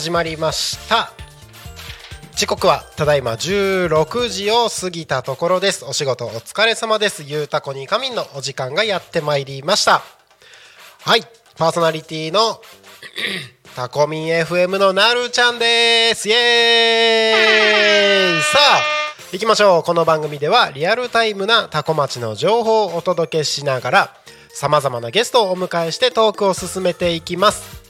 始まりました。時刻はただいま16時を過ぎたところです。お仕事お疲れ様です。ゆうたこにかみんのお時間がやってまいりました。はい。パーソナリティの タコミン FM のなるちゃんです。イエーイ。さあ行きましょう。この番組ではリアルタイムなタコ町の情報をお届けしながらさまざまなゲストをお迎えしてトークを進めていきます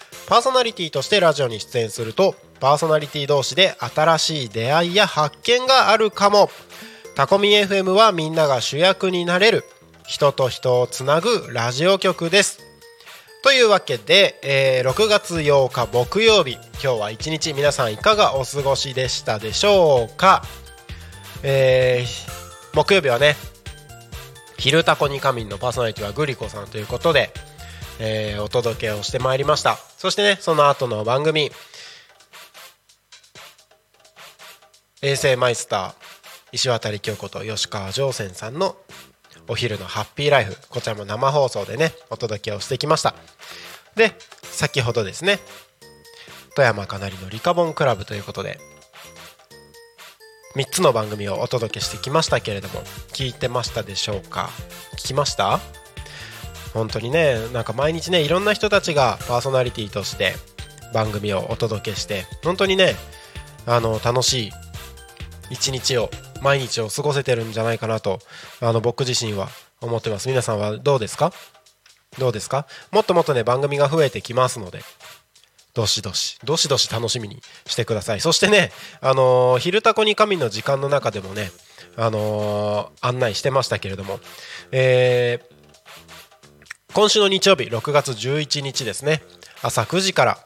パーソナリティとしてラジオに出演するとパーソナリティ同士で新しい出会いや発見があるかも。タコミ FM はみんなが主役になれる。人と人をつなぐラジオ局です。というわけで、えー6月8日木曜日。今日は一日皆さんいかがお過ごしでしたでしょうか、えー木曜日はね「昼タコに仮眠」のパーソナリティはグリコさんということで、えーお届けをしてまいりました。そしてねその後の番組衛星マイスター石渡京子と吉川上泉さんのお昼のハッピーライフこちらも生放送でねお届けをしてきました。で先ほどですね富山かなりのリカボンクラブということで3つの番組をお届けしてきましたけれども聞いてましたでしょうか？聞きました？本当にねなんか毎日ねいろんな人たちがパーソナリティとして番組をお届けして本当にねあの楽しい一日を毎日を過ごせてるんじゃないかなとあの僕自身は思ってます。皆さんはどうですか？どうですか？もっともっとね番組が増えてきますのでどしどしどしどし楽しみにしてください。そしてねあのー昼タコに神の時間の中でもねあのー案内してましたけれどもえー今週の日曜日6月11日ですね。朝9時から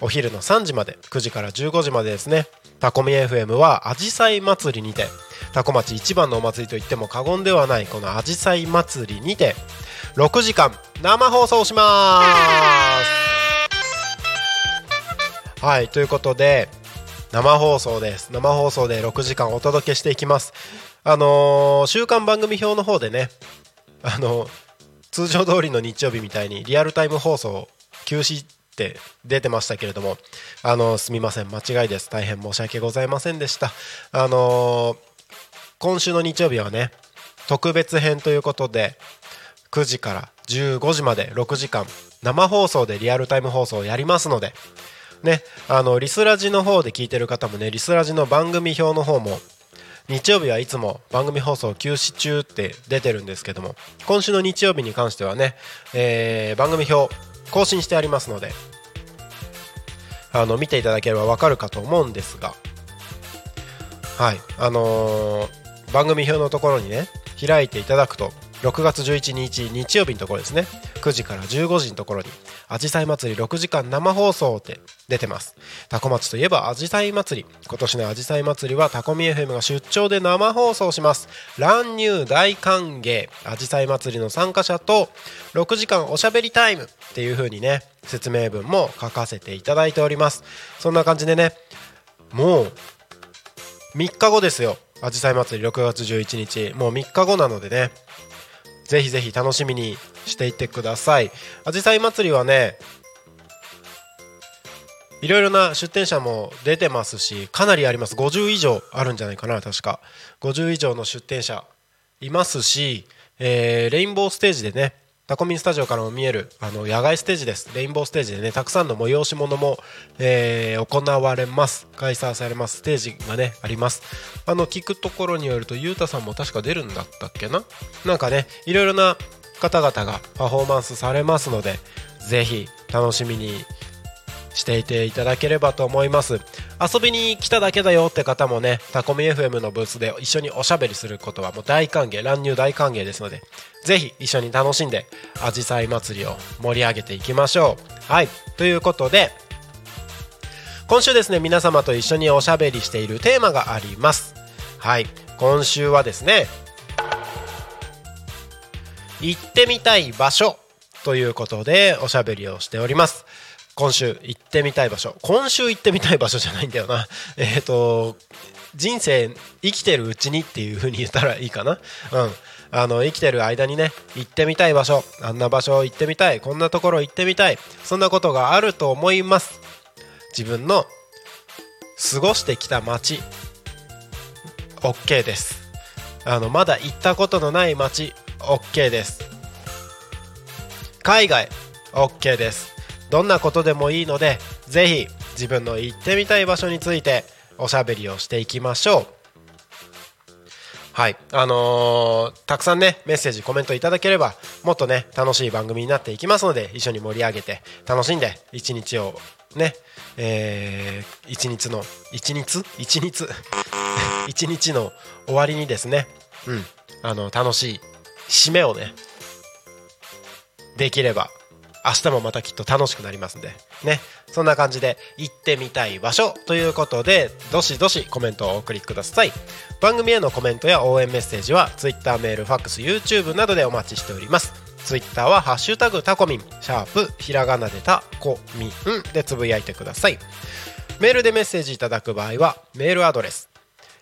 お昼の3時まで9時から15時までですね。タコミ FM はあじさい祭りにてタコ町一番のお祭りといっても過言ではないこのあじさい祭りにて6時間生放送します。はいということで生放送です。生放送で6時間お届けしていきます。あのー週間番組表の方でねあの通常通りの日曜日みたいにリアルタイム放送休止って出てましたけれどもあのすみません。間違いです。大変申し訳ございませんでした。あのー今週の日曜日はね特別編ということで9時から15時まで6時間生放送でリアルタイム放送をやりますのでねあのリスラジの方で聞いてる方もねリスラジの番組表の方も日曜日はいつも番組放送休止中って出てるんですけども今週の日曜日に関してはね、えー番組表更新してありますのであの見ていただければわかるかと思うんですがはいあのー番組表のところにね開いていただくと6月11日日曜日のところですね。9時から15時のところに「あじさい祭り6時間生放送」って出てます。タコ町といえばあじさい祭り。今年のあじさい祭りはタコミ FM が出張で生放送します。乱入大歓迎。あじさい祭りの参加者と6時間おしゃべりタイムっていう風にね説明文も書かせていただいております。そんな感じでねもう3日後ですよ。あじさい祭り6月11日。もう3日後なのでねぜひぜひ楽しみにしていてください。あじさい祭りはねいろいろな出店者も出てますしかなりあります。50以上あるんじゃないかな確か。50以上の出店者いますし、えーレインボーステージでねタコミンスタジオからも見えるあの野外ステージです。レインボーステージでねたくさんの催し物も、えー行われます。開催されます。ステージがねあります。あの聞くところによるとゆうたさんも確か出るんだったっけな？なんかねいろいろな方々がパフォーマンスされますのでぜひ楽しみにしていていただければと思います。遊びに来ただけだよって方もねタコミ FM のブースで一緒におしゃべりすることはもう大歓迎乱入大歓迎ですのでぜひ一緒に楽しんであじさい祭りを盛り上げていきましょう。はい。ということで今週ですね皆様と一緒におしゃべりしているテーマがあります。はい。今週はですね行ってみたい場所ということでおしゃべりをしております。今週行ってみたい場所。今週行ってみたい場所じゃないんだよな。えっ、と人生生きてるうちにっていう風に言ったらいいかな。うん。あの生きてる間にね行ってみたい場所。あんな場所行ってみたい。こんなところ行ってみたい。そんなことがあると思います。自分の過ごしてきた街。OK です。あのまだ行ったことのない街。OK です。海外。OK です。どんなことでもいいのでぜひ自分の行ってみたい場所についておしゃべりをしていきましょう。はい。あのーたくさんねメッセージコメントいただければもっとね楽しい番組になっていきますので一緒に盛り上げて楽しんで一日をねえー一日の一日？一日？一日の終わりにですねうん。あの楽しい締めをねできれば明日もまたきっと楽しくなりますんで。ね。そんな感じで行ってみたい場所ということでどしどしコメントをお送りください。番組へのコメントや応援メッセージは Twitter メールファックス YouTube などでお待ちしております。Twitter は「ハッシュタグタコミン」シャープひらがなでタコミンでつぶやいてください。メールでメッセージいただく場合はメールアドレス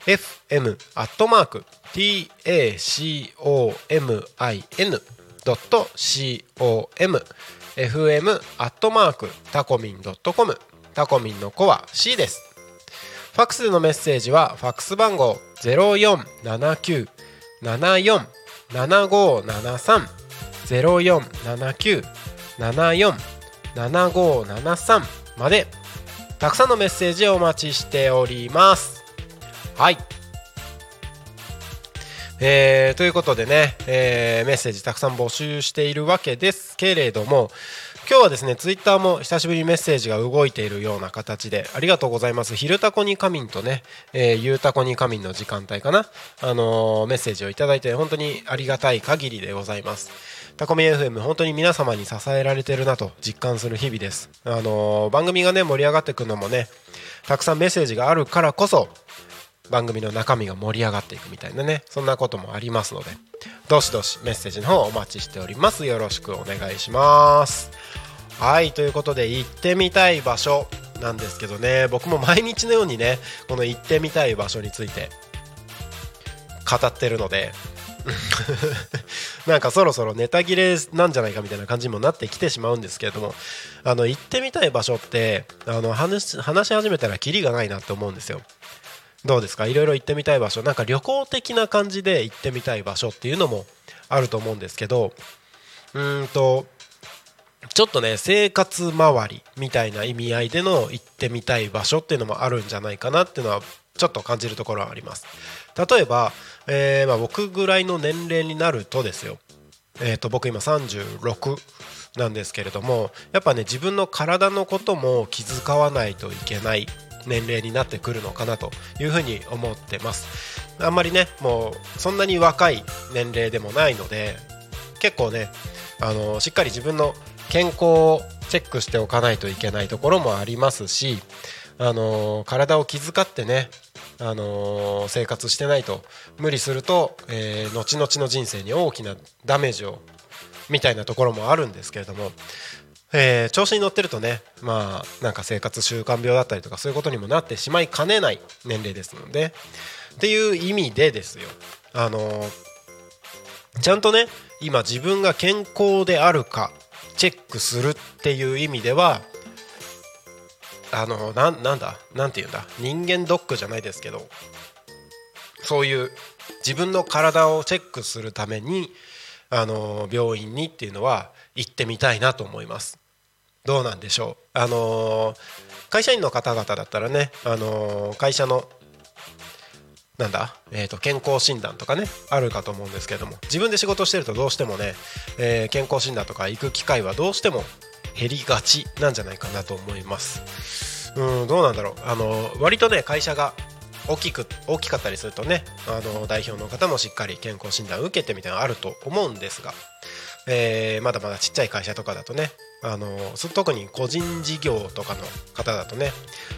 fm.tacomin.com fm アットマーク tacomin.com fm アットコミン .com タコミンの子は C です。ファックスでのメッセージはファックス番号0479747573 0479747573まで。たくさんのメッセージをお待ちしております。はい。えーということでね、えーメッセージたくさん募集しているわけです。けれども今日はですねツイッターも久しぶりにメッセージが動いているような形でありがとうございます「昼タコに仮眠」とね「えー、ゆうたこに仮眠」の時間帯かな、あのーメッセージをいただいて本当にありがたい限りでございます。タコミ FM 本当に皆様に支えられてるなと実感する日々です。あのー番組がね盛り上がっていくのもねたくさんメッセージがあるからこそ番組の中身が盛り上がっていくみたいなね。そんなこともありますので。どしどしメッセージの方お待ちしております。よろしくお願いします。はいということで行ってみたい場所なんですけどね。僕も毎日のようにねこの行ってみたい場所について語ってるので。なんかそろそろネタ切れなんじゃないかみたいな感じにもなってきてしまうんですけれども。あの行ってみたい場所ってあの話し話し始めたらキリがないなって思うんですよ。どうですか？いろいろ行ってみたい場所。なんか旅行的な感じで行ってみたい場所っていうのもあると思うんですけどうんとちょっとね生活周りみたいな意味合いでの行ってみたい場所っていうのもあるんじゃないかなっていうのはちょっと感じるところはあります。例えば、えーまあ、僕ぐらいの年齢になるとですよ。えー、と僕今36なんですけれどもやっぱね自分の体のことも気遣わないといけない。年齢になってくるのかなというふうに思ってます。あんまりねもうそんなに若い年齢でもないので結構ねあのしっかり自分の健康をチェックしておかないといけないところもありますしあの体を気遣ってねあの生活してないと無理すると、えー後々の人生に大きなダメージをみたいなところもあるんですけれども、えー調子に乗ってるとねまあなんか生活習慣病だったりとかそういうことにもなってしまいかねない年齢ですのでっていう意味でですよ。あのちゃんとね今自分が健康であるかチェックするっていう意味ではあのななんだなんて言うんだ人間ドックじゃないですけどそういう自分の体をチェックするためにあの病院にっていうのは行ってみたいなと思います。どうなんでしょう？あの会社員の方々だったらねあの会社のなんだ、えー、と健康診断とかねあるかと思うんですけども自分で仕事してるとどうしてもね、えー健康診断とか行く機会はどうしても減りがちなんじゃないかなと思います。うんどうなんだろう？あの割とね会社が大きく大きかったりするとねあの代表の方もしっかり健康診断受けてみたいなのあると思うんですが、えーまだまだちっちゃい会社とかだとねあの特に個人事業とかの方だとね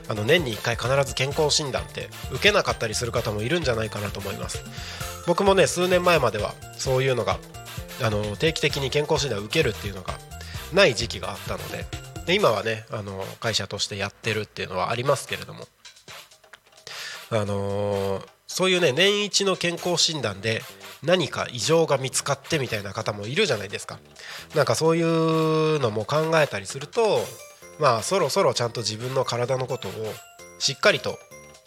あの年に1回必ず健康診断って受けなかったりする方もいるんじゃないかなと思います。僕もね数年前まではそういうのがあの定期的に健康診断を受けるっていうのがない時期があったのでで今はねあの会社としてやってるっていうのはありますけれども。あのそういうね年一の健康診断で何か異常が見つかってみたいな方もいるじゃないですか。なんかそういうのも考えたりするとまあそろそろちゃんと自分の体のことをしっかりと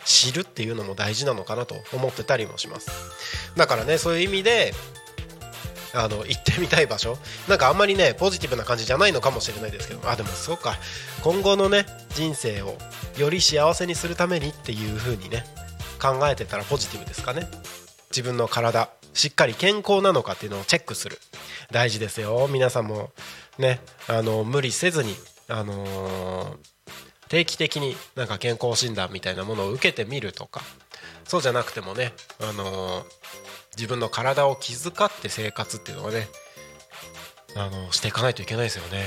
知るっていうのも大事なのかなと思ってたりもします。だからねそういう意味であの行ってみたい場所。なんかあんまりねポジティブな感じじゃないのかもしれないですけど。あでもそうか。今後のね人生をより幸せにするためにっていう風にね考えてたらポジティブですかね。自分の体。しっかり健康なのかっていうのをチェックする。大事ですよ。皆さんもねあの無理せずにあのー定期的になんか健康診断みたいなものを受けてみるとか。そうじゃなくてもね、あのー自分の体を気遣って生活っていうのはね、あのしていかないといけないですよね。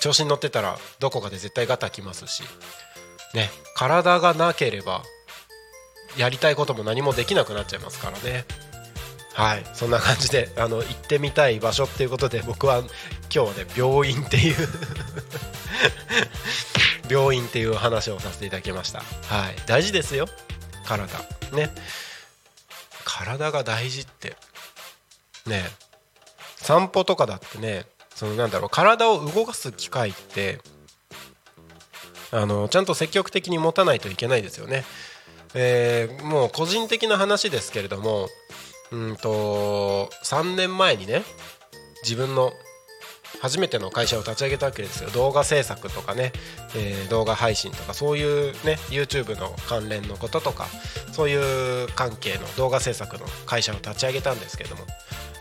調子に乗ってたらどこかで絶対ガタきますし。ね体がなければやりたいことも何もできなくなっちゃいますからね。はい。そんな感じで あの行ってみたい場所っていうことで僕は今日はね病院っていう 病院っていう話をさせていただきました。はい。大事ですよ。体。ね。体が大事って。ね。散歩とかだってねそのなんだろう体を動かす機会ってあのちゃんと積極的に持たないといけないですよね。えーもう個人的な話ですけれどもうんと3年前にね自分の初めての会社を立ち上げたわけですよ。動画制作とかね、えー動画配信とかそういうね YouTube の関連のこととかそういう関係の動画制作の会社を立ち上げたんですけども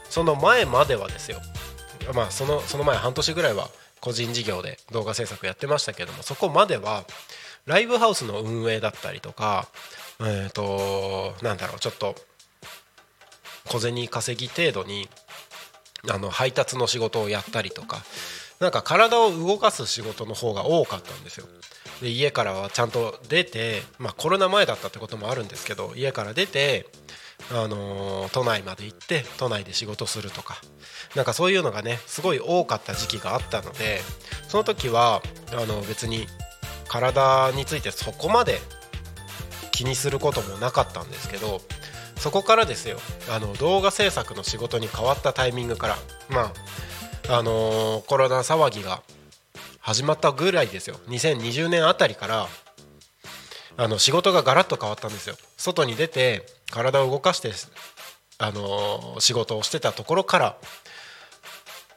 その前まではですよまあそのその前半年ぐらいは個人事業で動画制作やってましたけどもそこまではライブハウスの運営だったりとかえっ、となんだろうちょっと小銭稼ぎ程度にあの配達の仕事をやったりとかなんか体を動かす仕事の方が多かったんですよ。で家からはちゃんと出て、まあ、コロナ前だったってこともあるんですけど家から出て、あのー都内まで行って都内で仕事するとかなんかそういうのがねすごい多かった時期があったのでその時はあの別に体についてそこまで気にすることもなかったんですけどそこからですよ。あの動画制作の仕事に変わったタイミングから。まああのーコロナ騒ぎが始まったぐらいですよ。2020年あたりからあの仕事がガラッと変わったんですよ。外に出て体を動かしてあのー仕事をしてたところから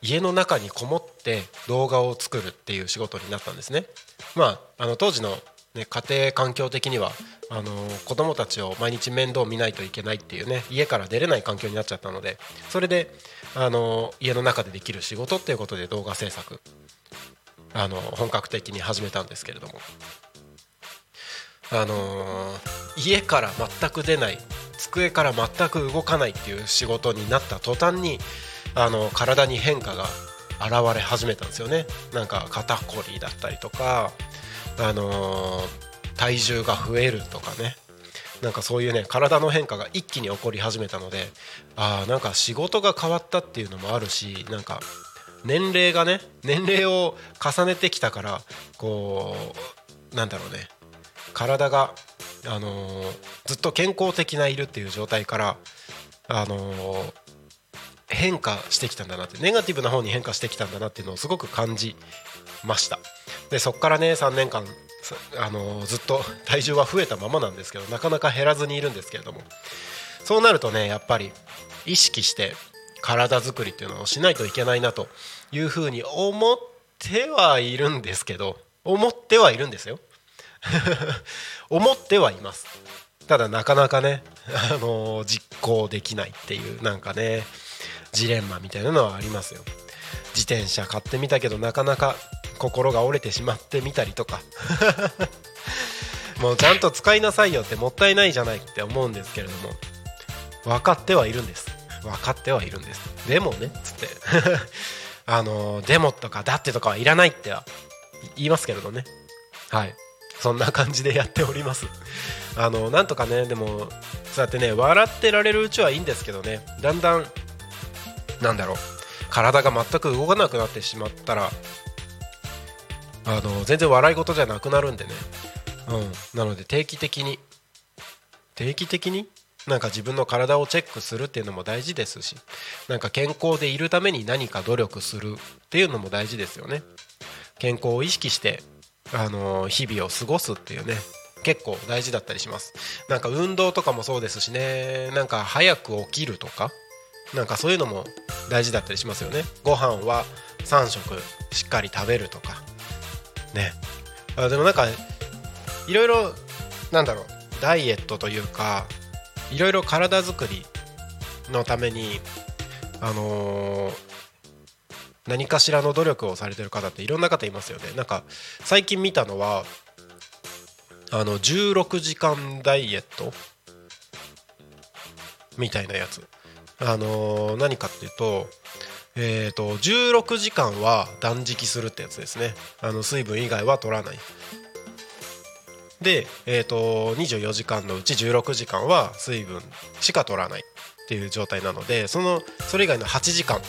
家の中にこもって動画を作るっていう仕事になったんですね。まあ、あの当時の、ね、家庭環境的にはあの子供たちを毎日面倒見ないといけないっていうね家から出れない環境になっちゃったのでそれであの家の中でできる仕事っていうことで動画制作あの本格的に始めたんですけれども。あの家から全く出ない机から全く動かないっていう仕事になった途端にあの体に変化が現れ始めたんですよね。なんか肩こりだったりとかあの体重が増えるとかね。なんかそういうね体の変化が一気に起こり始めたのでああなんか仕事が変わったっていうのもあるしなんか年齢がね年齢を重ねてきたからこうなんだろうね。体が、あのーずっと健康的ないるっていう状態から、あのー変化してきたんだなってネガティブな方に変化してきたんだなっていうのをすごく感じました。でそこからね3年間あのずっと 体重は増えたままなんですけどなかなか減らずにいるんですけれども。そうなるとねやっぱり意識して体作りっていうのをしないといけないなというふうに思ってはいるんですけど思ってはいるんですよ。思ってはいます。ただなかなかね、あの、実行できないっていうなんかねジレンマみたいなのはありますよ。自転車買ってみたけどなかなか心が折れてしまってみたりとか。もうちゃんと使いなさいよってもったいないじゃないって思うんですけれども。分かってはいるんです。分かってはいるんです。でもねつって。あのでもとかだってとかはいらないっては言いますけれどね。はい。そんな感じでやっております。あのなんとかねでもそうやってね笑ってられるうちはいいんですけどね。だんだんなんだろう。体が全く動かなくなってしまったらあの全然笑い事じゃなくなるんでね。うん。なので定期的に。定期的に？なんか自分の体をチェックするっていうのも大事ですし。なんか健康でいるために何か努力するっていうのも大事ですよね。健康を意識してあの日々を過ごすっていうね。結構大事だったりします。なんか運動とかもそうですしね。なんか早く起きるとか。なんかそういうのも大事だったりしますよね。ご飯は3食しっかり食べるとか。ね。あでもなんかいろいろなんだろうダイエットというかいろいろ体づくりのためにあのー、何かしらの努力をされてる方っていろんな方いますよね。なんか最近見たのはあの16時間ダイエットみたいなやつ。あのー、何かっていうとえーと、16時間は断食するってやつですね。あの水分以外は取らない。で、えーと、24時間のうち16時間は水分しか取らないっていう状態なのでそのそれ以外の8時間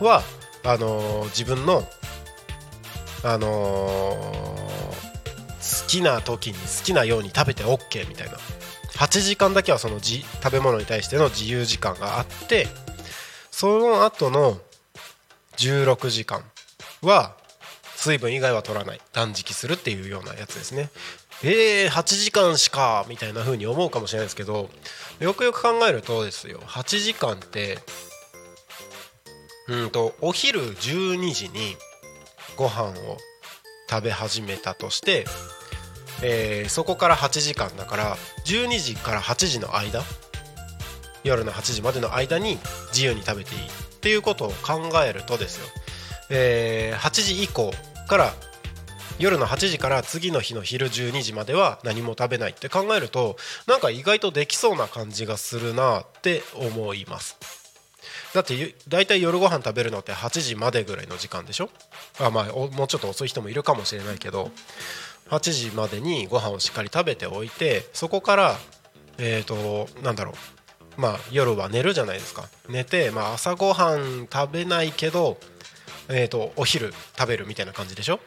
はあのー、自分の、あのー、好きな時に好きなように食べて OK みたいな。8時間だけはそのじ食べ物に対しての自由時間があってその後の16時間は水分以外は取らない。断食するっていうようなやつですね。えー、8時間しかみたいな風に思うかもしれないですけどよくよく考えるとですよ。8時間ってうんとお昼12時にご飯を食べ始めたとして、えー、そこから8時間だから12時から8時の間夜の8時までの間に自由に食べていい。っていうことを考えるとですよ、えー、8時以降から夜の8時から次の日の昼12時までは何も食べないって考えるとなんか意外とできそうな感じがするなって思います。だって大体夜ご飯食べるのって8時までぐらいの時間でしょ？あまあもうちょっと遅い人もいるかもしれないけど8時までにご飯をしっかり食べておいてそこからえっ、ー、となんだろう。まあ夜は寝るじゃないですか。寝て、まあ、朝ごはん食べないけど、えーと、お昼食べるみたいな感じでしょ？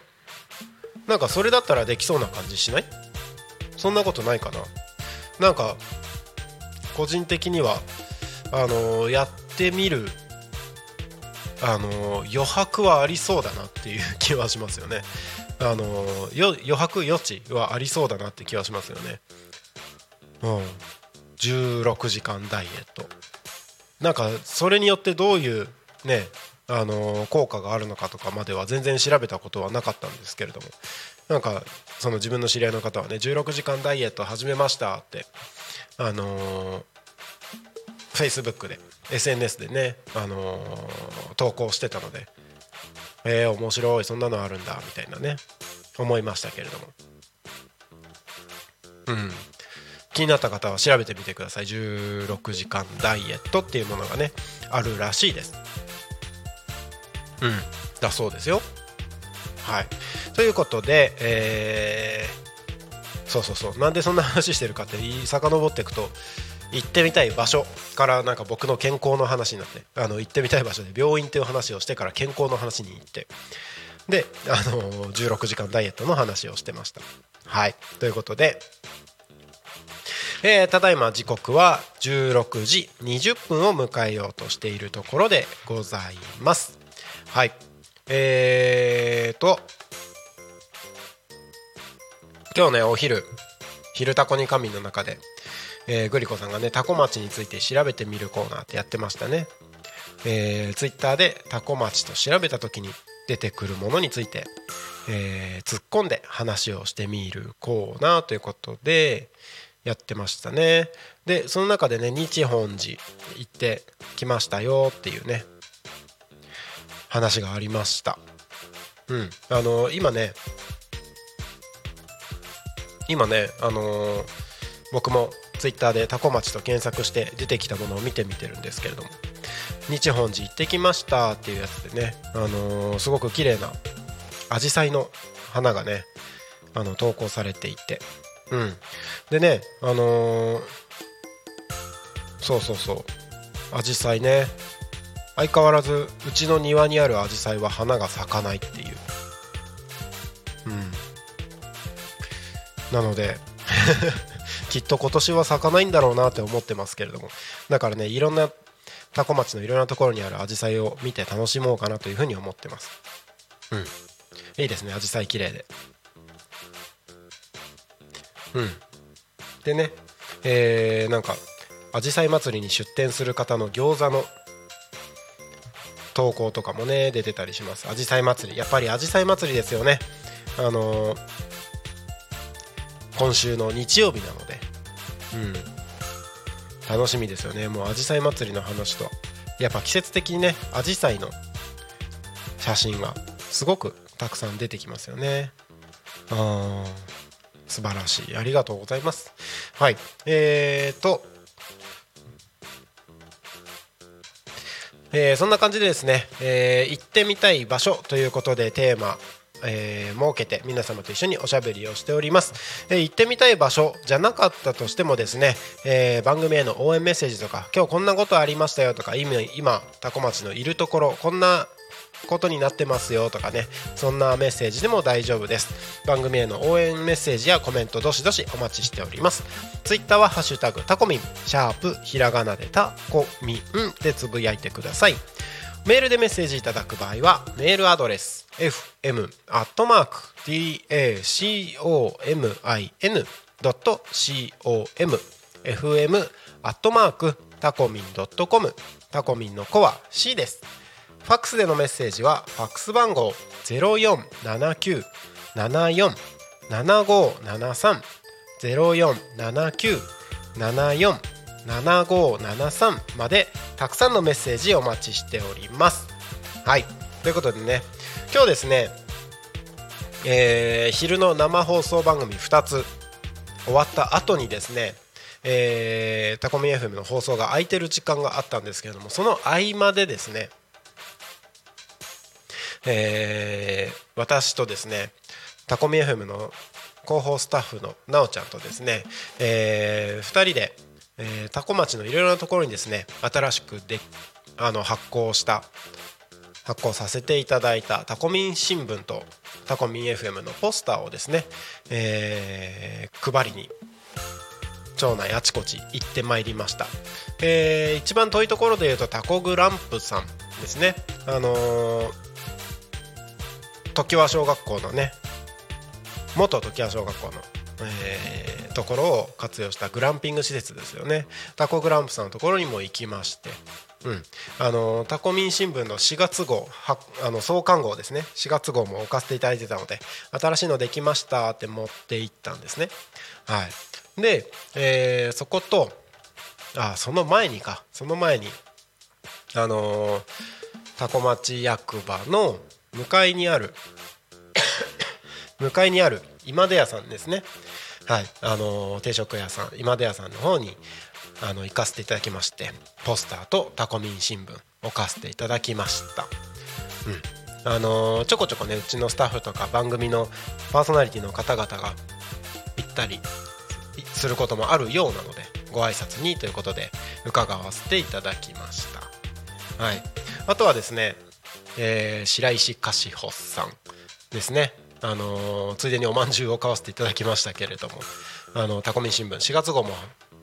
なんかそれだったらできそうな感じしない？そんなことないかな。なんか個人的にはあのー、やってみるあの、余白はありそうだなっていう気はしますよね。あの、余白余地はありそうだなって気はしますよね。うん。16時間ダイエット。なんかそれによってどういうねあの効果があるのかとかまでは全然調べたことはなかったんですけれども。なんかその自分の知り合いの方はね16時間ダイエット始めましたってあのー、Facebook で SNS でね、あの、投稿してたのでえー、面白いそんなのあるんだみたいなね思いましたけれども。うん。気になった方は調べてみてください。16時間ダイエットっていうものがねあるらしいです。うんだそうですよ。はい。ということでえー、そうそうそう。なんでそんな話してるかって遡っていくと行ってみたい場所からなんか僕の健康の話になってあの行ってみたい場所で病院っていう話をしてから健康の話に行って。であの16時間ダイエットの話をしてました。はい。ということでえーただいま時刻は16時20分を迎えようとしているところでございます。はい。えーと今日ねお昼「昼タコに神」の中で、えーグリコさんがねタコ町について調べてみるコーナーってやってましたね。えー、ツイッターでタコ町と調べた時に出てくるものについて、えー突っ込んで話をしてみるコーナーということでやってましたね。でその中でね日本寺行ってきましたよっていうね話がありました。うん。あの今ね今ねあのー僕もツイッターでタコ町と検索して出てきたものを見てみてるんですけれども日本寺行ってきましたっていうやつでね、あのーすごく綺麗な紫陽花の花がねあの投稿されていてうん。でねあのーそうそうそう。紫陽花ね。相変わらずうちの庭にある紫陽花は花が咲かないっていう。うん。なので きっと今年は咲かないんだろうなって思ってますけれども。だからねいろんな多古町のいろんなところにある紫陽花を見て楽しもうかなというふうに思ってます。うん。いいですね紫陽花綺麗で。うん。でねえー、なんか紫陽花祭りに出店する方の餃子の投稿とかもね出てたりします。紫陽花祭り。やっぱり紫陽花祭りですよね。あのー今週の日曜日なので。うん。楽しみですよね。もう紫陽花祭りの話と。やっぱ季節的にね紫陽花の写真がすごくたくさん出てきますよね。あー。素晴らしい。ありがとうございます。はい。えーとえーそんな感じでですね、えー行ってみたい場所ということでテーマ、えー設けて皆様と一緒におしゃべりをしております、え行ってみたい場所じゃなかったとしてもですね、え番組への応援メッセージとか今日こんなことありましたよとか今今多古町のいるところこんなことになってますよとかねそんなメッセージでも大丈夫です。番組への応援メッセージやコメントどしどしお待ちしております。ツイッターは「ハッシュタグタコミン」シャープひらがなでタコミンでつぶやいてください。メールでメッセージいただく場合はメールアドレス fm アットマーク tacomin.com fm アットマークタコミン .com タコミンの子は C です。ファックスでのメッセージはファックス番号0479747573 0479747573までたくさんのメッセージお待ちしております。はい。ということでね今日ですねえー昼の生放送番組2つ終わった後にですねえータコミ FM の放送が空いてる時間があったんですけれどもその合間でですねえー私とですねタコミ FM の広報スタッフのなおちゃんとですね、え2人で、えータコ町のいろいろなところにですね新しくであの発行した発行させていただいたタコミン新聞とタコミン FM のポスターをですね、えー配りに町内あちこち行ってまいりました、えー一番遠いところでいうとタコグランプさんですね。あのー常盤小学校のね元常盤小学校の、えーところを活用したグランピング施設ですよね。タコグランプさんのところにも行きまして。うん、あのタコミン新聞の4月号はあの創刊号ですね。4月号も置かせていただいてたので新しいのできましたって持って行ったんですね。はい。で、えーそことあその前にか。その前にあのータコ町役場の向かいにある向かいにある今出屋さんですね。はい。あの定食屋さん今出屋さんの方にあの行かせていただきましてポスターとタコミン新聞置かせていただきました。うん。あのちょこちょこねうちのスタッフとか番組のパーソナリティの方々が行ったりすることもあるようなのでご挨拶にということで伺わせていただきました。はい。あとはですね、えー白石菓子穂さんですね。あのーついでにおまんじゅうを買わせていただきましたけれども、あのタコミ新聞4月号も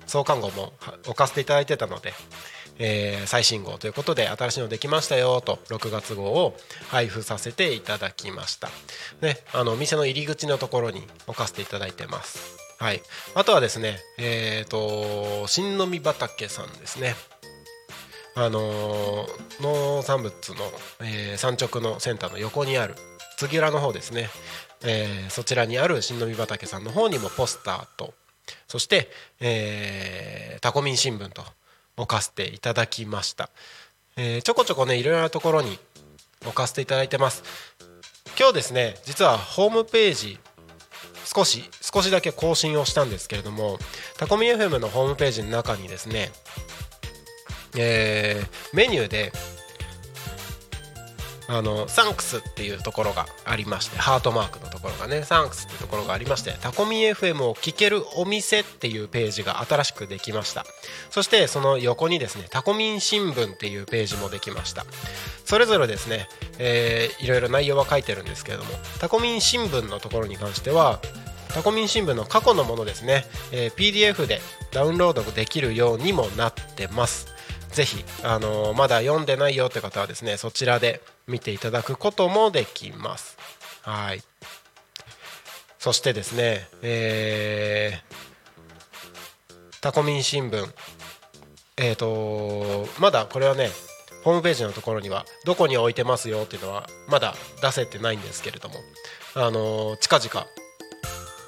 創刊号も置かせていただいてたので、えー最新号ということで新しいのできましたよと6月号を配布させていただきました。ねあの店の入り口のところに置かせていただいてます。はい。あとはですねえっ、と新の実畑さんですね。あのー農産物の、えー産直のセンターの横にある杉浦の方ですね、えーそちらにある新の実畑さんの方にもポスターとそして、えータコミン新聞と置かせていただきました、えーちょこちょこねいろいろなところに置かせていただいてます。今日ですね実はホームページ少し少しだけ更新をしたんですけれどもタコミン FM のホームページの中にですねえーメニューであのサンクスっていうところがありましてハートマークのところがねサンクスっていうところがありましてタコミ FM を聴けるお店っていうページが新しくできました。そしてその横にですねタコミン新聞っていうページもできました。それぞれですね、えーいろいろ内容は書いてるんですけれどもタコミン新聞のところに関してはタコミン新聞の過去のものですね、えー PDF でダウンロードできるようにもなってます。ぜひ、あのまだ読んでないよって方はですねそちらで見ていただくこともできます。はい。そしてですねえータコミン新聞。えっ、とまだこれはねホームページのところにはどこに置いてますよっていうのはまだ出せてないんですけれどもあの近々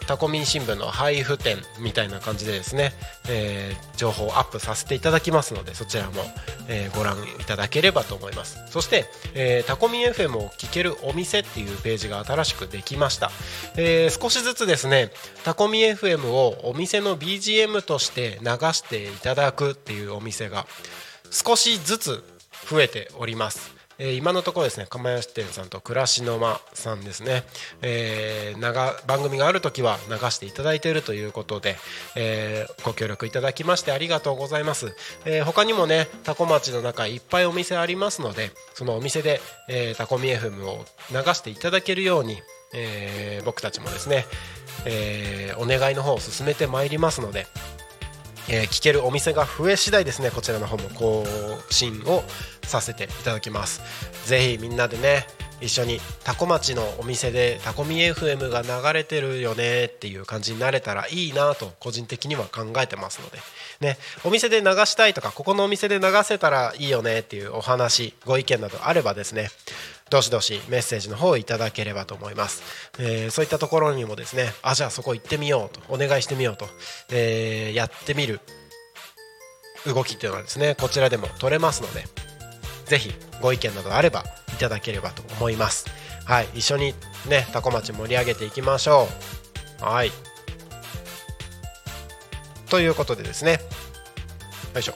タコミン新聞の配布店みたいな感じでですね、えー情報をアップさせていただきますのでそちらも、えーご覧いただければと思います。そして、えータコミン FM を聞けるお店っていうページが新しくできました、え少しずつですねタコミン FM をお店の BGM として流していただくっていうお店が少しずつ増えております。えー今のところですね釜屋支店さんと暮らしの間さんですね、えー長番組がある時は流していただいているということで、えーご協力いただきましてありがとうございます、えー他にもねタコ町の中いっぱいお店ありますのでそのお店で、えータコミ FM を流していただけるように、えー僕たちもですね、えーお願いの方を進めてまいりますのでえー聞けるお店が増え次第ですねこちらの方も更新をさせていただきます。ぜひみんなでね一緒にタコ町のお店でタコミ FM が流れてるよねっていう感じになれたらいいなと個人的には考えてますので。ねお店で流したいとかここのお店で流せたらいいよねっていうお話ご意見などあればですねどしどしメッセージの方をいただければと思います、えーそういったところにもですねあじゃあそこ行ってみようとお願いしてみようと、えーやってみる動きっていうのはですねこちらでも取れますのでぜひご意見などあればいただければと思います。はい一緒にねタコ町盛り上げていきましょう。はい。ということでですねよいしょ。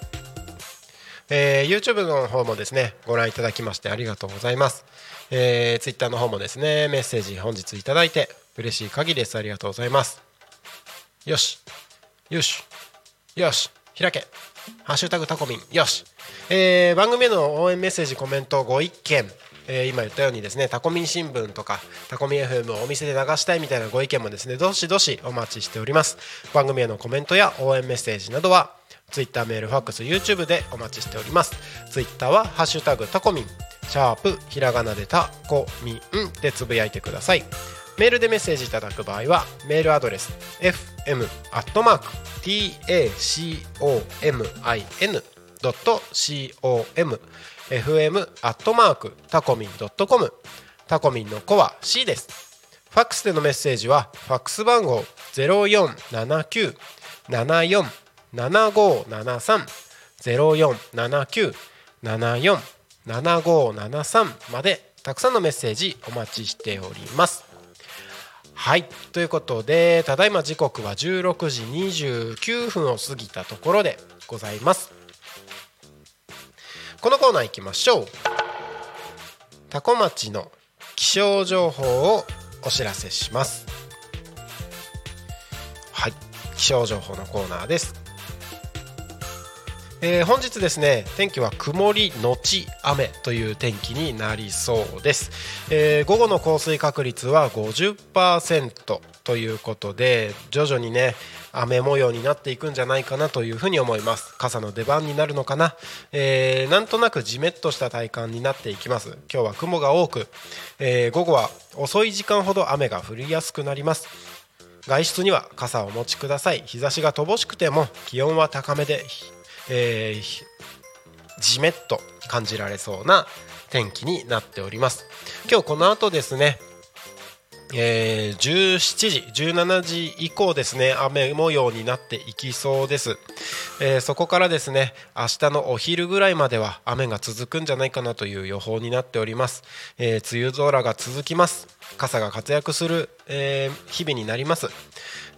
えー YouTube の方もですねご覧いただきましてありがとうございます、えー Twitter の方もですねメッセージ本日いただいて嬉しい限りです。ありがとうございます。よし。よし。よし。開け。ハッシュタグタコミン。よし、えー番組への応援メッセージコメントご意見。えー今言ったようにですねタコミン新聞とかタコミン FM をお店で流したいみたいなご意見もですねどしどしお待ちしております。番組へのコメントや応援メッセージなどは Twitter メールファックス YouTube でお待ちしております。Twitter はハッシュタグタコミン。シャープひらがなでタコミンでつぶやいてください。メールでメッセージいただく場合はメールアドレス fm アットマーク tacomin ドット com fm アットマークタコミンドットコム。タコミンの子は C です。ファックスでのメッセージはファックス番号0479 74 7573 0479 74 7573までたくさんのメッセージお待ちしております。はい。ということでただいま時刻は16時29分を過ぎたところでございます。このコーナー行きましょう。タコ町の気象情報をお知らせします。はい。気象情報のコーナーです。えー本日ですね天気は曇りのち雨という天気になりそうです、えー午後の降水確率は50%ということで徐々にね雨模様になっていくんじゃないかなというふうに思います。傘の出番になるのかな、えー、なんとなくじめっとした体感になっていきます。今日は雲が多く、えー、午後は遅い時間ほど雨が降りやすくなります。外出には傘をお持ちください。日差しが乏しくても気温は高めで、えー、じめっと感じられそうな天気になっております。今日この後ですねえー、17時17時以降ですね雨模様になっていきそうです、えー、そこからですね明日のお昼ぐらいまでは雨が続くんじゃないかなという予報になっております、えー、梅雨空が続きます。傘が活躍する、え日々になります、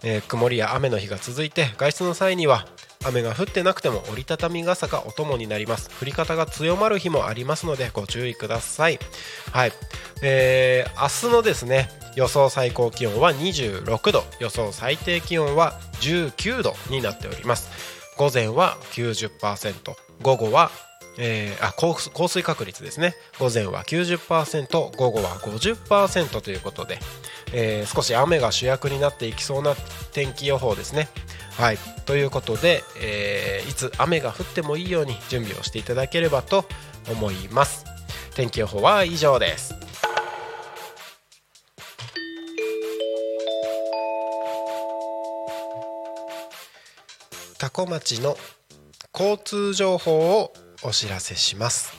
え曇りや雨の日が続いて外出の際には雨が降ってなくても折りたたみ傘がお供になります。降り方が強まる日もありますのでご注意ください。はい、えー、明日のですね予想最高気温は26度。予想最低気温は19度になっております。午前は90%午後はえー、あ降降水確率ですね。午前は90%午後は50%ということで、えー、少し雨が主役になっていきそうな天気予報ですね。はい。ということで、えー、いつ雨が降ってもいいように準備をしていただければと思います。天気予報は以上です。多古町の交通情報をお知らせします。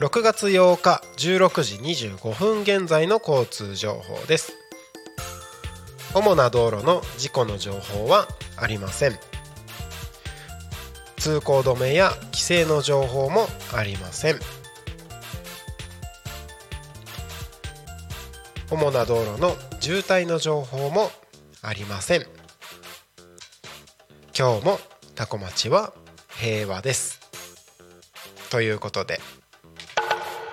6月8日16時25分現在の交通情報です。主な道路の事故の情報はありません。通行止めや規制の情報もありません。主な道路の渋滞の情報もありません。今日もタコ町は平和です。ということで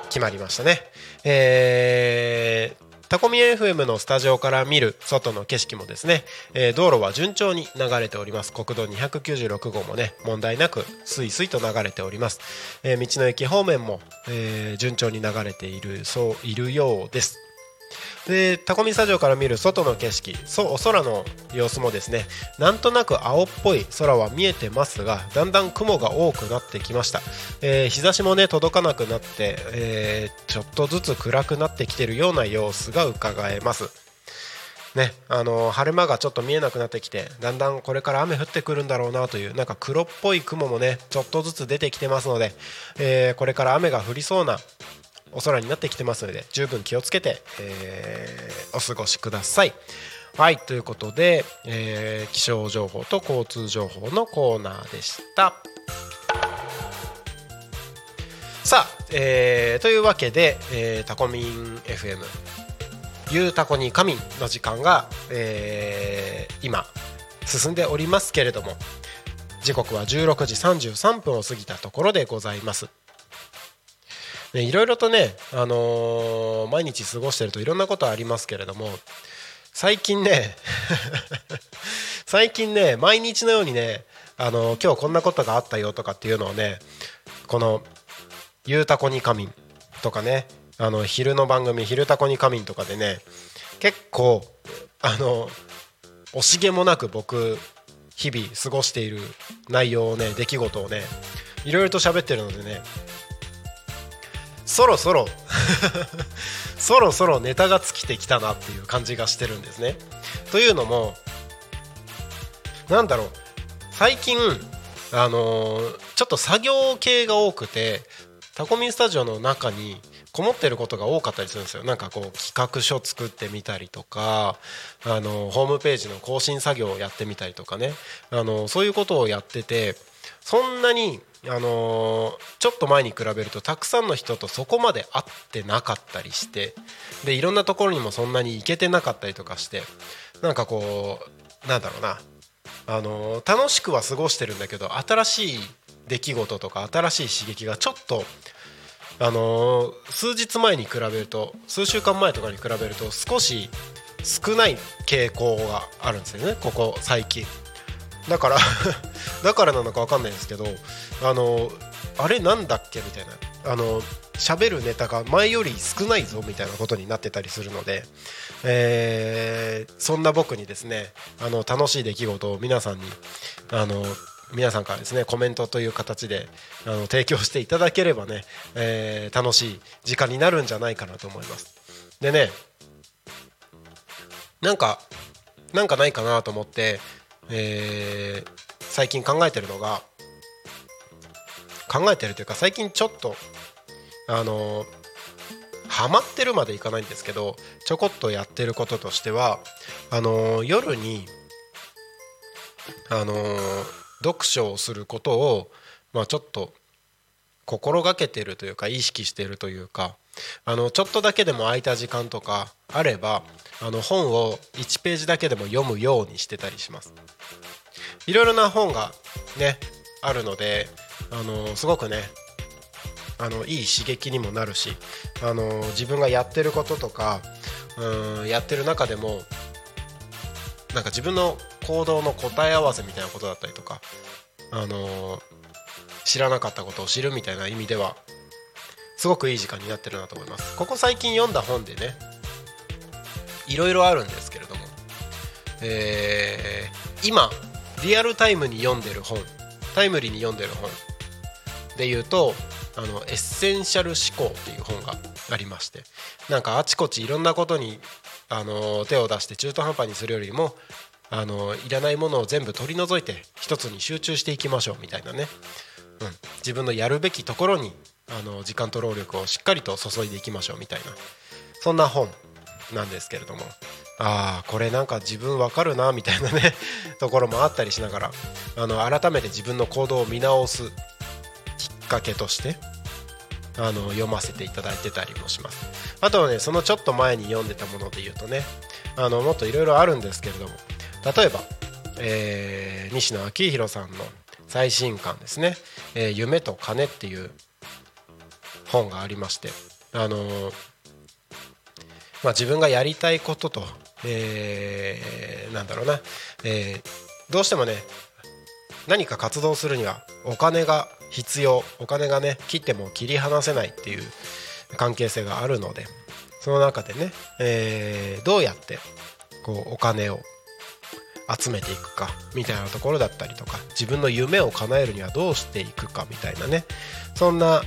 決まりましたね。えータコミ FM のスタジオから見る外の景色もですね、えー、道路は順調に流れております。国道296号もね問題なくスイスイと流れております、えー、道の駅方面も、えー、順調に流れているそういるようです。でタコミスタジオから見る外の景色そうお空の様子もですねなんとなく青っぽい空は見えてますがだんだん雲が多くなってきました、えー、日差しもね届かなくなって、えー、ちょっとずつ暗くなってきてるような様子が伺えます。ね、あの晴れ間がちょっと見えなくなってきてだんだんこれから雨降ってくるんだろうなというなんか黒っぽい雲もねちょっとずつ出てきてますので、えー、これから雨が降りそうなお空になってきてますので十分気をつけて、えー、お過ごしください。はいということで、えー、気象情報と交通情報のコーナーでした。さあ、えー、というわけで、えー、タコミン FM「ゆうたこに仮眠」の時間が、えー、今進んでおりますけれども時刻は16時33分を過ぎたところでございます。ね、いろいろとね、あのー、毎日過ごしてるといろんなことありますけれども最近ね 最近ね毎日のようにね、あのー、今日こんなことがあったよとかっていうのをねこの「ゆうたこに仮眠」とかねあの昼の番組「昼たこに仮眠」とかでね結構あの惜しげもなく僕日々過ごしている内容をね出来事をねいろいろと喋ってるのでねそろそろ。そろそろネタが尽きてきたなっていう感じがしてるんですね。というのもなんだろう。最近あのー、ちょっと作業系が多くてタコミンスタジオの中にこもってることが多かったりするんですよ。なんかこう企画書作ってみたりとかあのホームページの更新作業をやってみたりとかね。あのそういうことをやっててそんなにあの、ちょっと前に比べるとたくさんの人とそこまで会ってなかったりしてでいろんなところにもそんなに行けてなかったりとかしてなんかこうなんだろうな、あの、楽しくは過ごしてるんだけど新しい出来事とか新しい刺激がちょっと、あの、数日前に比べると数週間前とかに比べると少し少ない傾向があるんですよねここ最近。だから だからなのか分かんないですけどあのあれなんだっけみたいな。あの喋るネタが前より少ないぞみたいなことになってたりするので、えー、そんな僕にですねあの楽しい出来事を皆さんにあの皆さんからですねコメントという形であの提供していただければね、えー、楽しい時間になるんじゃないかなと思います。でねなんかなんかないかなと思って、えー、最近考えてるのが考えてるというか最近ちょっとあのハマってるまでいかないんですけどちょこっとやってることとしてはあの夜にあの読書をすることを、まあ、ちょっと心がけてるというか意識してるというかあのちょっとだけでも空いた時間とかあればあの本を1ページだけでも読むようにしてたりします。いろいろな本がねあるのであのすごくねあのいい刺激にもなるしあの自分がやってることとかうんやってる中でもなんか自分の行動の答え合わせみたいなことだったりとかあの知らなかったことを知るみたいな意味ではすごくいい時間になってるなと思います。ここ最近読んだ本でねいろいろあるんですけれども、えー、今リアルタイムに読んでる本タイムリーに読んでる本で言うとあのエッセンシャル思考っていう本がありましてなんかあちこちいろんなことにあの手を出して中途半端にするよりもあのいらないものを全部取り除いて一つに集中していきましょうみたいなね、うん、自分のやるべきところにあの時間と労力をしっかりと注いでいきましょうみたいなそんな本なんですけれども。ああこれなんか自分わかるなみたいなね ところもあったりしながらあの改めて自分の行動を見直すきっかけとしてあの読ませていただいてたりもします。あとはねそのちょっと前に読んでたもので言うとねあのもっといろいろあるんですけれども例えば、えー、西野昭弘さんの最新刊ですね「えー、夢と金」っていう本がありましてあのー、まあ、自分がやりたいことと、えー、なんだろうな、えー、どうしてもね何か活動するにはお金が必要お金がね切っても切り離せないっていう関係性があるのでその中でね、えー、どうやってこうお金を集めていくかみたいなところだったりとか自分の夢を叶えるにはどうしていくかみたいなねそんな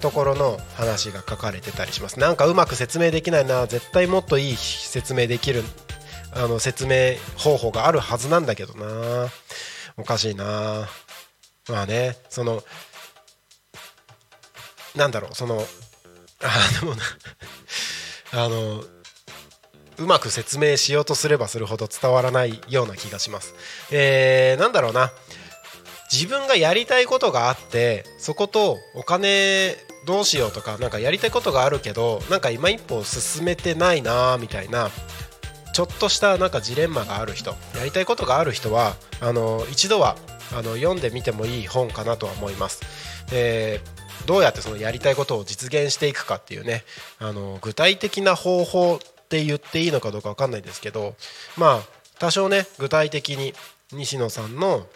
ところの話が書かれてたりします。なんかうまく説明できないな。絶対もっといい説明できるあの説明方法があるはずなんだけどな。おかしいな。まあねそのなんだろうそのあでもなあのうまく説明しようとすればするほど伝わらないような気がします。えー、なんだろうな。自分がやりたいことがあってそことお金どうしようとかなんかやりたいことがあるけどなんか今一歩進めてないなみたいなちょっとしたなんかジレンマがある人やりたいことがある人はあの一度はあの読んでみてもいい本かなとは思います。えー、どうやってそのやりたいことを実現していくかっていうねあの具体的な方法って言っていいのかどうか分かんないですけどまあ多少ね具体的に西野さんの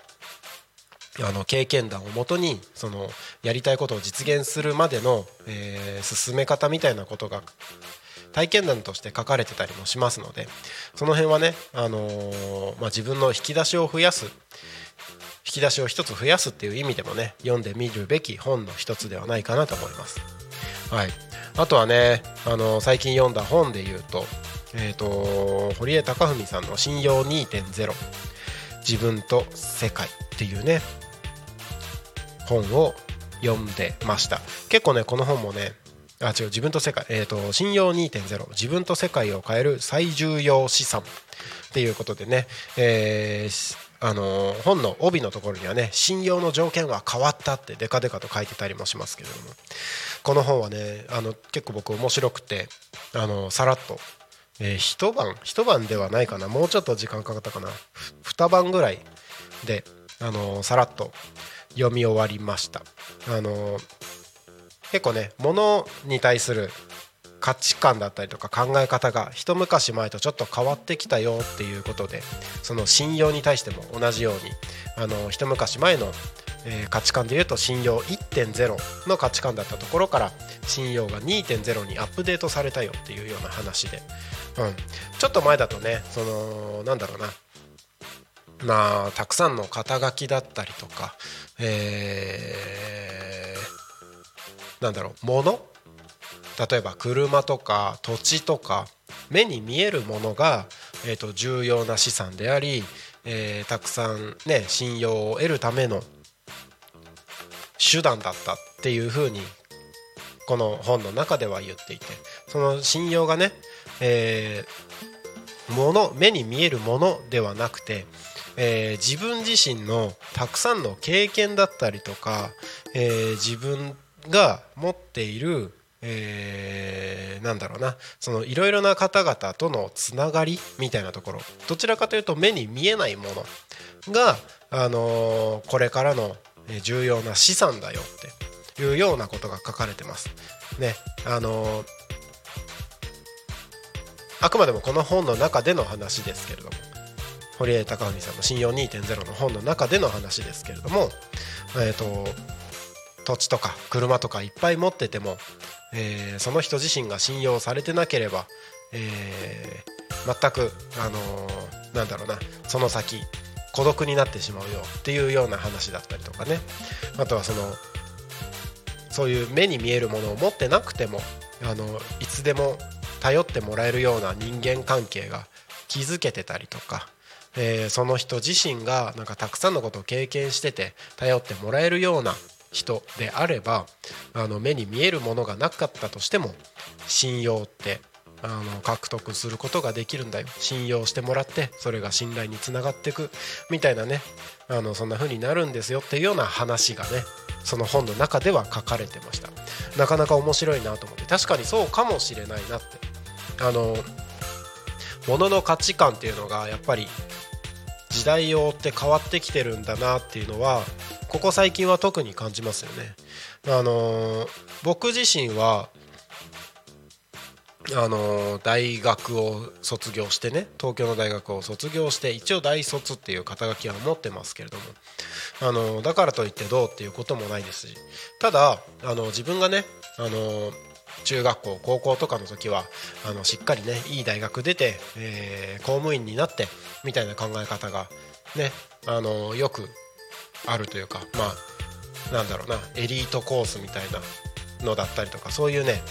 あの経験談をもとにそのやりたいことを実現するまでの、え、進め方みたいなことが体験談として書かれてたりもしますのでその辺はね、あの、ま、自分の引き出しを増やす引き出しを一つ増やすっていう意味でもね読んでみるべき本の一つではないかなと思います。はいあとはね、あの最近読んだ本で言うと,、えーと、堀江貴文さんの「信用2.0自分と世界」っていうね本を読んでました。結構ねこの本もねあ違う自分と世界え、ー、と信用2.0自分と世界を変える最重要資産っていうことでね、えー、あの本の帯のところにはね信用の条件は変わったってデカデカと書いてたりもしますけれどもこの本はねあの結構僕面白くてあのさらっと、えー、一晩一晩ではないかなもうちょっと時間かかったかな二晩ぐらいであのさらっと読み終わりました。あの結構ね物に対する価値観だったりとか考え方が一昔前とちょっと変わってきたよっていうことでその信用に対しても同じようにあの一昔前の、え価値観でいうと信用1.0の価値観だったところから信用が2.0にアップデートされたよっていうような話で、うん、ちょっと前だとねそのなんだろうなまあたくさんの肩書きだったりとか、えーなんだろう物？例えば車とか土地とか目に見えるものが、えー、と重要な資産であり、えーたくさんね信用を得るための手段だったっていうふうにこの本の中では言っていてその信用がね、えーもの目に見えるものではなくて、えー自分自身のたくさんの経験だったりとか、えー自分が持っている、えーなんだろうなそのいろいろな方々とのつながりみたいなところどちらかというと目に見えないものが、あのーこれからの重要な資産だよっていうようなことが書かれてます。ねあのーあくまでもこの本の中での話ですけれども堀江貴文さんの「信用2.0」の本の中での話ですけれども、えー、と土地とか車とかいっぱい持ってても、えーその人自身が信用されてなければ、えー全く、あのーなんだろうなその先孤独になってしまうよっていうような話だったりとかね。あとはそのそういう目に見えるものを持ってなくてもあのいつでも頼ってもらえるような人間関係が築けてたりとか、えーその人自身がなんかたくさんのことを経験してて頼ってもらえるような人であればあの目に見えるものがなかったとしても信用ってあの獲得することができるんだよ。信用してもらってそれが信頼につながっていくみたいなねあのそんな風になるんですよっていうような話がねその本の中では書かれてました。なかなか面白いなと思って確かにそうかもしれないなってあの物の価値観っていうのがやっぱり時代を追って変わってきてるんだなっていうのはここ最近は特に感じますよね。あの僕自身はあの大学を卒業してね東京の大学を卒業して一応大卒っていう肩書きは持ってますけれども、あのだからといってどうっていうこともないですしただあの自分がね、あの中学校高校とかの時はあのしっかりねいい大学出て、えー公務員になってみたいな考え方がねあのよくあるというかまあなんだろうなエリートコースみたいなのだったりとかそういうね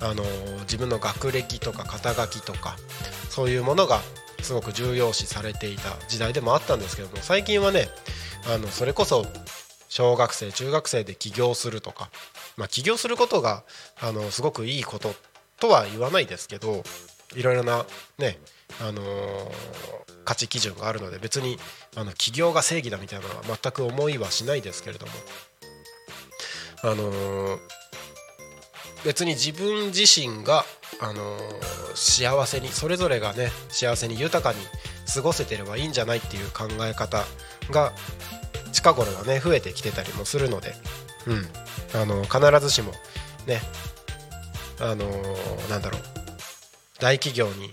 あの自分の学歴とか肩書きとかそういうものがすごく重要視されていた時代でもあったんですけども最近はねあのそれこそ小学生中学生で起業するとか、まあ、起業することがあのすごくいいこととは言わないですけどいろいろなねあのー価値基準があるので別にあの起業が正義だみたいなのは全く思いはしないですけれどもあのー別に自分自身が、あのー幸せにそれぞれがね幸せに豊かに過ごせてればいいんじゃないっていう考え方が近頃はね増えてきてたりもするので、うん、あの必ずしもね。あのーなんだろう。大企業に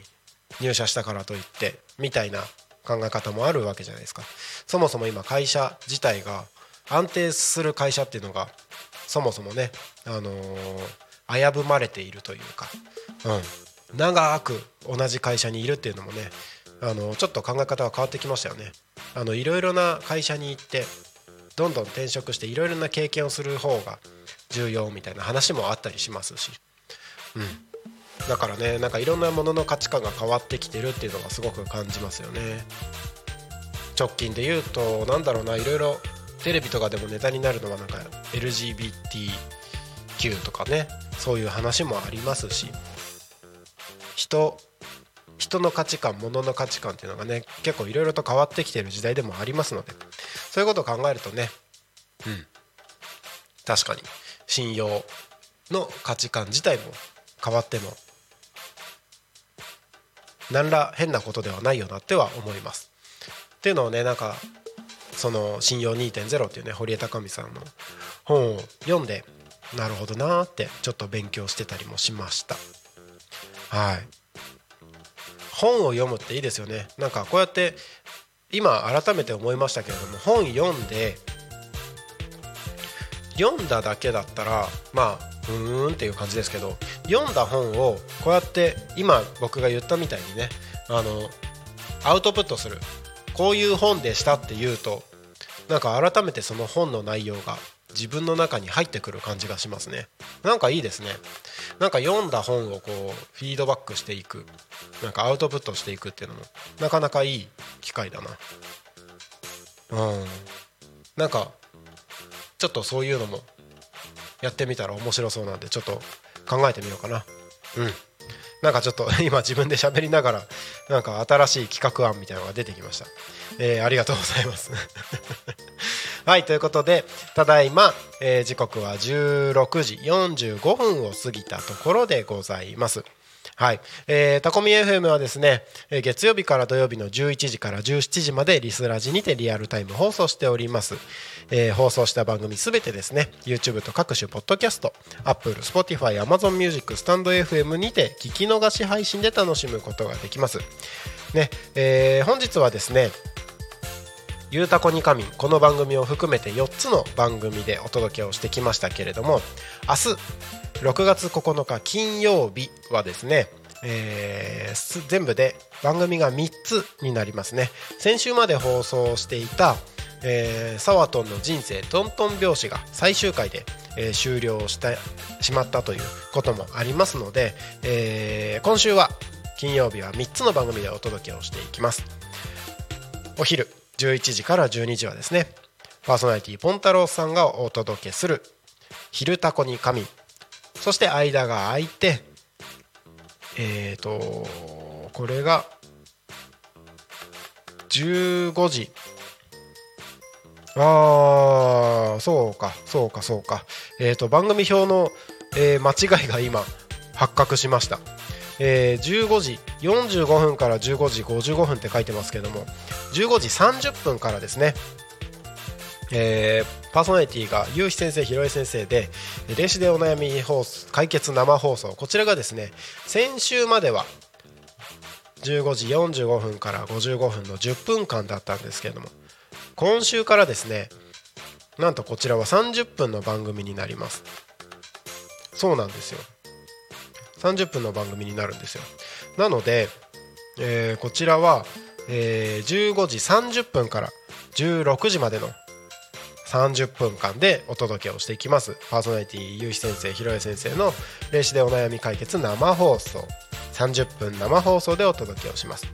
入社したからといってみたいな考え方もあるわけじゃないですか。そもそも今会社自体が安定する会社っていうのがそもそもね、あのー危ぶまれているというか、うん、長く同じ会社にいるっていうのもね、あのちょっと考え方が変わってきましたよね。あのいろいろな会社に行ってどんどん転職していろいろな経験をする方が重要みたいな話もあったりしますし、うん、だからねなんかいろんなものの価値観が変わってきてるっていうのがすごく感じますよね。直近で言うとなんだろうないろいろテレビとかでもネタになるのはなんか LGBTQ とかねそういう話もありますし。人人の価値観物の価値観っていうのがね結構いろいろと変わってきてる時代でもありますのでそういうことを考えるとねうん確かに信用の価値観自体も変わっても何ら変なことではないよなっては思います。っていうのをねなんかその「信用2.0」っていうね堀江貴美さんの本を読んでなるほどなーってちょっと勉強してたりもしました。はい本を読むっていいですよね。なんかこうやって今改めて思いましたけれども本読んで読んだだけだったらまあうーんっていう感じですけど読んだ本をこうやって今僕が言ったみたいにねあのアウトプットする。こういう本でしたって言うとなんか改めてその本の内容が自分の中に入ってくる感じがしますね。なんかいいですね。なんか読んだ本をこうフィードバックしていくなんかアウトプットしていくっていうのもなかなかいい機会だな。うん。なんかちょっとそういうのもやってみたら面白そうなんでちょっと考えてみようかな。うん。なんかちょっと 今自分で喋りながらなんか新しい企画案みたいなのが出てきました、えー、ありがとうございます。はいということでただいま、えー、時刻は16時45分を過ぎたところでございます。はい、えー、タコミ FM はですね、え月曜日から土曜日の11時から17時までリスラジにてリアルタイム放送しております、えー、放送した番組すべてですね YouTube と各種ポッドキャスト Apple、Spotify、Amazon Music、スタンド FM にて聞き逃し配信で楽しむことができます。ね、えー、本日はですねゆうたこにかみこの番組を含めて4つの番組でお届けをしてきましたけれども明日6月9日金曜日はですねえー、全部で番組が3つになりますね。先週まで放送していた、えー、サワトンの人生トントン拍子が最終回で、えー、終了したしまったということもありますので、えー、今週は金曜日は3つの番組でお届けをしていきます。お昼11時から12時はですねパーソナリティポン太郎さんがお届けする「昼タコに神」そして間が空いてえっ、ー、とこれが15時。ああそうかそうかそうか。えっ、ー、と番組表の、えー、間違いが今発覚しました。えー、15時45分から15時55分って書いてますけども15時30分からですね、えー、パーソナリティがゆうひ先生、ひろえ先生で霊視でお悩み放送解決生放送。こちらがですね先週までは15時45分から55分の10分間だったんですけれども今週からですねなんとこちらは30分の番組になります。そうなんですよ。30分の番組になるんですよ。なので、えー、こちらは、えー、15時30分から16時までの30分間でお届けをしていきます。パーソナリティゆうひ先生ひろえ先生の霊視でお悩み解決生放送。30分生放送でお届けをします。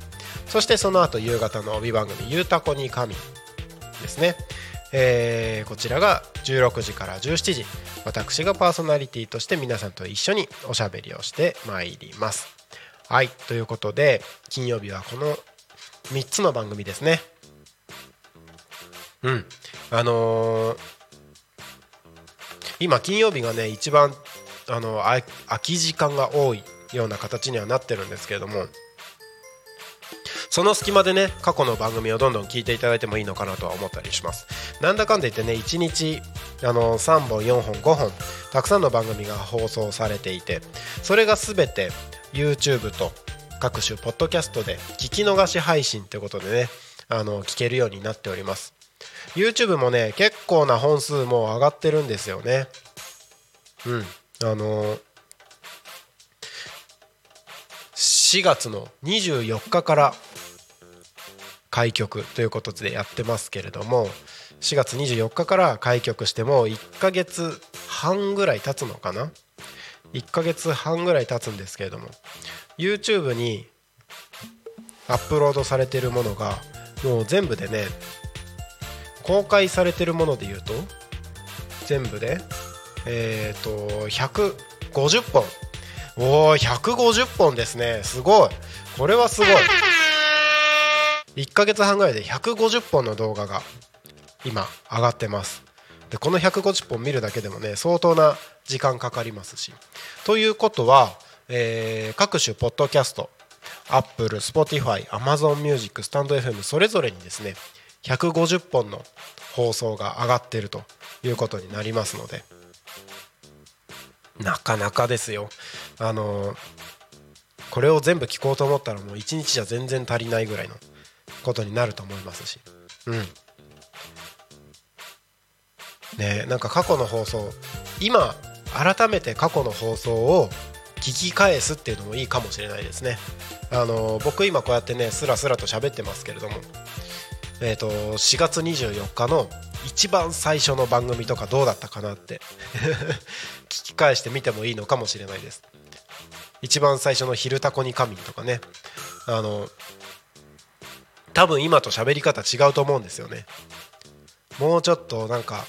そしてその後夕方の帯番組「ゆうたこに神」ですね。えー、こちらが16時から17時。私がパーソナリティとして皆さんと一緒におしゃべりをしてまいります。はいということで金曜日はこの3つの番組ですね。うん。あのー、今金曜日がね一番あの空き時間が多いような形にはなってるんですけれどもその隙間でね過去の番組をどんどん聞いていただいてもいいのかなとは思ったりします。なんだかんだ言ってね1日あの3本4本5本たくさんの番組が放送されていてそれが全て YouTube と各種ポッドキャストで聞き逃し配信ということでねあの聞けるようになっております。YouTube もね結構な本数も上がってるんですよね。うん。あの4月の24日から開局ということでやってますけれども4月24日から開局しても1ヶ月半ぐらい経つのかな？1ヶ月半ぐらい経つんですけれども YouTube にアップロードされてるものがもう全部でね公開されてるもので言うと全部でえっ、と150本おお150本ですね。すごい。これはすごい。1ヶ月半ぐらいで150本の動画が今上がってます。でこの150本見るだけでもね相当な時間かかりますし。ということは、えー、各種ポッドキャスト Apple、Spotify、Amazon Music、スタンド FM それぞれにですね150本の放送が上がっているということになりますのでなかなかですよ。あのこれを全部聞こうと思ったらもう1日じゃ全然足りないぐらいのことになると思いますし。うん。ねなんか過去の放送今改めて過去の放送を聞き返すっていうのもいいかもしれないですね。あの僕今こうやってねスラスラと喋ってますけれどもえーと、4月24日の一番最初の番組とかどうだったかなって 聞き返してみてもいいのかもしれないです。一番最初の「昼タコに神」とかね。あの多分今と喋り方違うと思うんですよね。もうちょっとなんか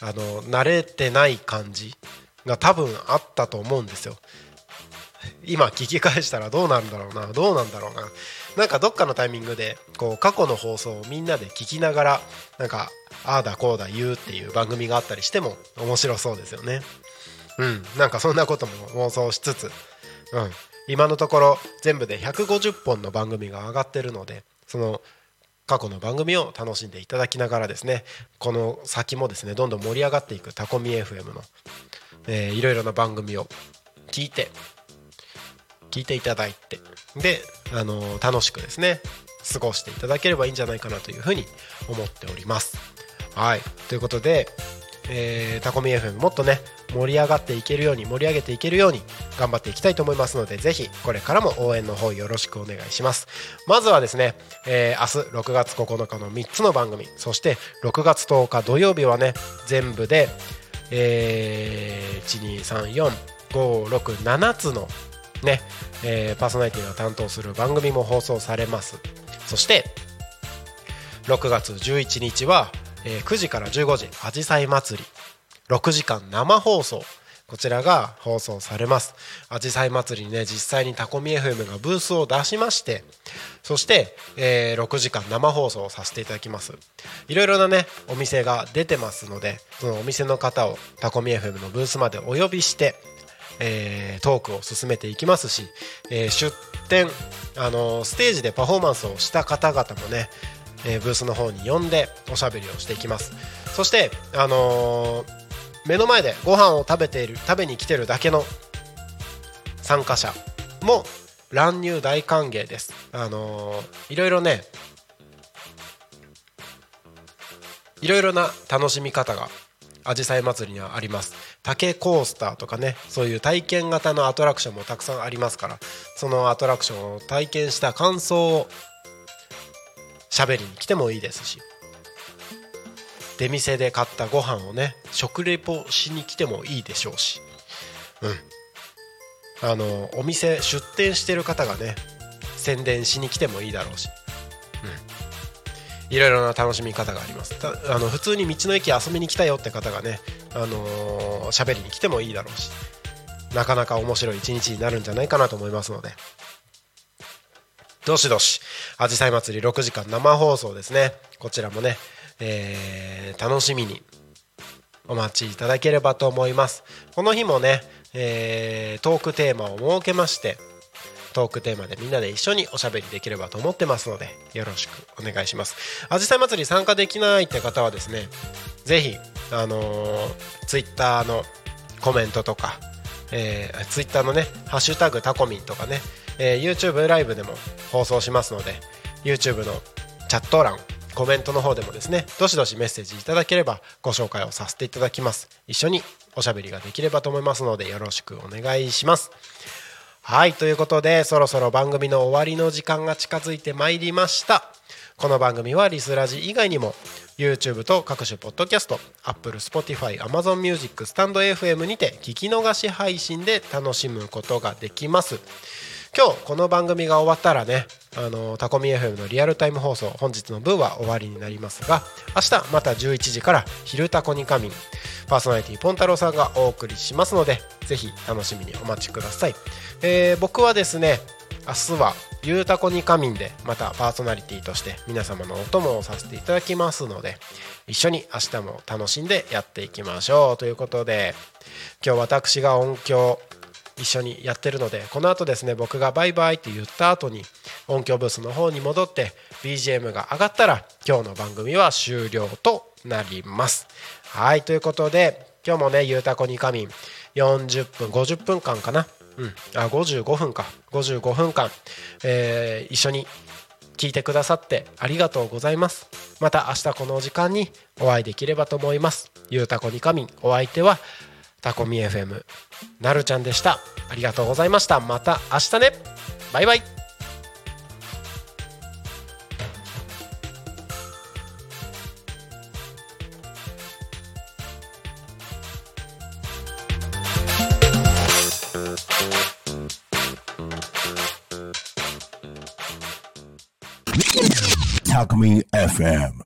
あの慣れてない感じが多分あったと思うんですよ。今聞き返したらどうなんだろうなどうなんだろうな。なんかどっかのタイミングでこう過去の放送をみんなで聞きながらなんかああだこうだ言うっていう番組があったりしても面白そうですよね。うん。なんかそんなことも妄想しつつ。うん。今のところ全部で150本の番組が上がってるのでその過去の番組を楽しんでいただきながらですねこの先もですねどんどん盛り上がっていくタコミ FM の、えー、いろいろな番組を聞いて聞いていただいて。で、あの楽しくですね過ごしていただければいいんじゃないかなというふうに思っております。はい。ということで、えー、タコミ FM もっとね盛り上がっていけるように盛り上げていけるように頑張っていきたいと思いますのでぜひこれからも応援の方よろしくお願いします。まずはですね、えー、明日6月9日の3つの番組そして6月10日土曜日はね全部で、えー、1234567つのね、えー、パーソナリティが担当する番組も放送されます。そして6月11日は、えー、9時から15時あじさい祭り。6時間生放送。こちらが放送されます。あじさい祭りにね実際にタコミ FM がブースを出しましてそして、えー、6時間生放送させていただきます。いろいろなねお店が出てますのでそのお店の方をタコミ FM のブースまでお呼びしてえー、トークを進めていきますし、えー、出展、あのー、ステージでパフォーマンスをした方々もね、えブースの方に呼んでおしゃべりをしていきます。そして、あの目の前でご飯を食べている食べに来てるだけの参加者も乱入大歓迎です。あのいろいろねいろいろな楽しみ方があじさい祭りにはあります。竹コースターとかねそういう体験型のアトラクションもたくさんありますからそのアトラクションを体験した感想を喋りに来てもいいですし出店で買ったご飯をね食レポしに来てもいいでしょうしうん。あのお店出店してる方がね宣伝しに来てもいいだろうしうん。いろいろな楽しみ方があります。あの普通に道の駅遊びに来たよって方がねあのー、りに来てもいいだろうしなかなか面白い一日になるんじゃないかなと思いますので。どしどしあじさい祭り6時間生放送ですね。こちらもね、えー、楽しみにお待ちいただければと思います。この日もね、えー、トークテーマを設けましてトークテーマでみんなで一緒におしゃべりできればと思ってますのでよろしくお願いします。あじさい祭り参加できないって方はですねぜひあのー、ツイッターのコメントとか、えー、ツイッターのね「ハッシュタグタコミン」とかね、えー、YouTube ライブでも放送しますので YouTube のチャット欄コメントの方でもですねどしどしメッセージいただければご紹介をさせていただきます。一緒におしゃべりができればと思いますのでよろしくお願いします。はいということでそろそろ番組の終わりの時間が近づいてまいりました。この番組はリスラジ以外にも YouTube と各種ポッドキャスト Apple、Spotify、Amazon Music、スタンド FM にて聞き逃し配信で楽しむことができます。今日この番組が終わったらねあのタコミ FM のリアルタイム放送本日の分は終わりになりますが明日また11時から「昼タコに仮眠」パーソナリティポンタロウさんがお送りしますのでぜひ楽しみにお待ちください、えー、僕はですね明日はゆうたこに仮眠でまたパーソナリティとして皆様のお供をさせていただきますので一緒に明日も楽しんでやっていきましょう。ということで今日私が音響一緒にやってるのでこの後ですね僕がバイバイって言った後に音響ブースの方に戻って BGM が上がったら今日の番組は終了となります。はいということで今日もねゆうたこに仮眠40分50分間かな。うんあ55分か。55分間、えー、一緒に聞いてくださってありがとうございます。また明日この時間にお会いできればと思います。ゆうたこにかみんお相手はタコミ FM なるちゃんでした。ありがとうございました。また明日ね。バイバイ。Talk Me FM.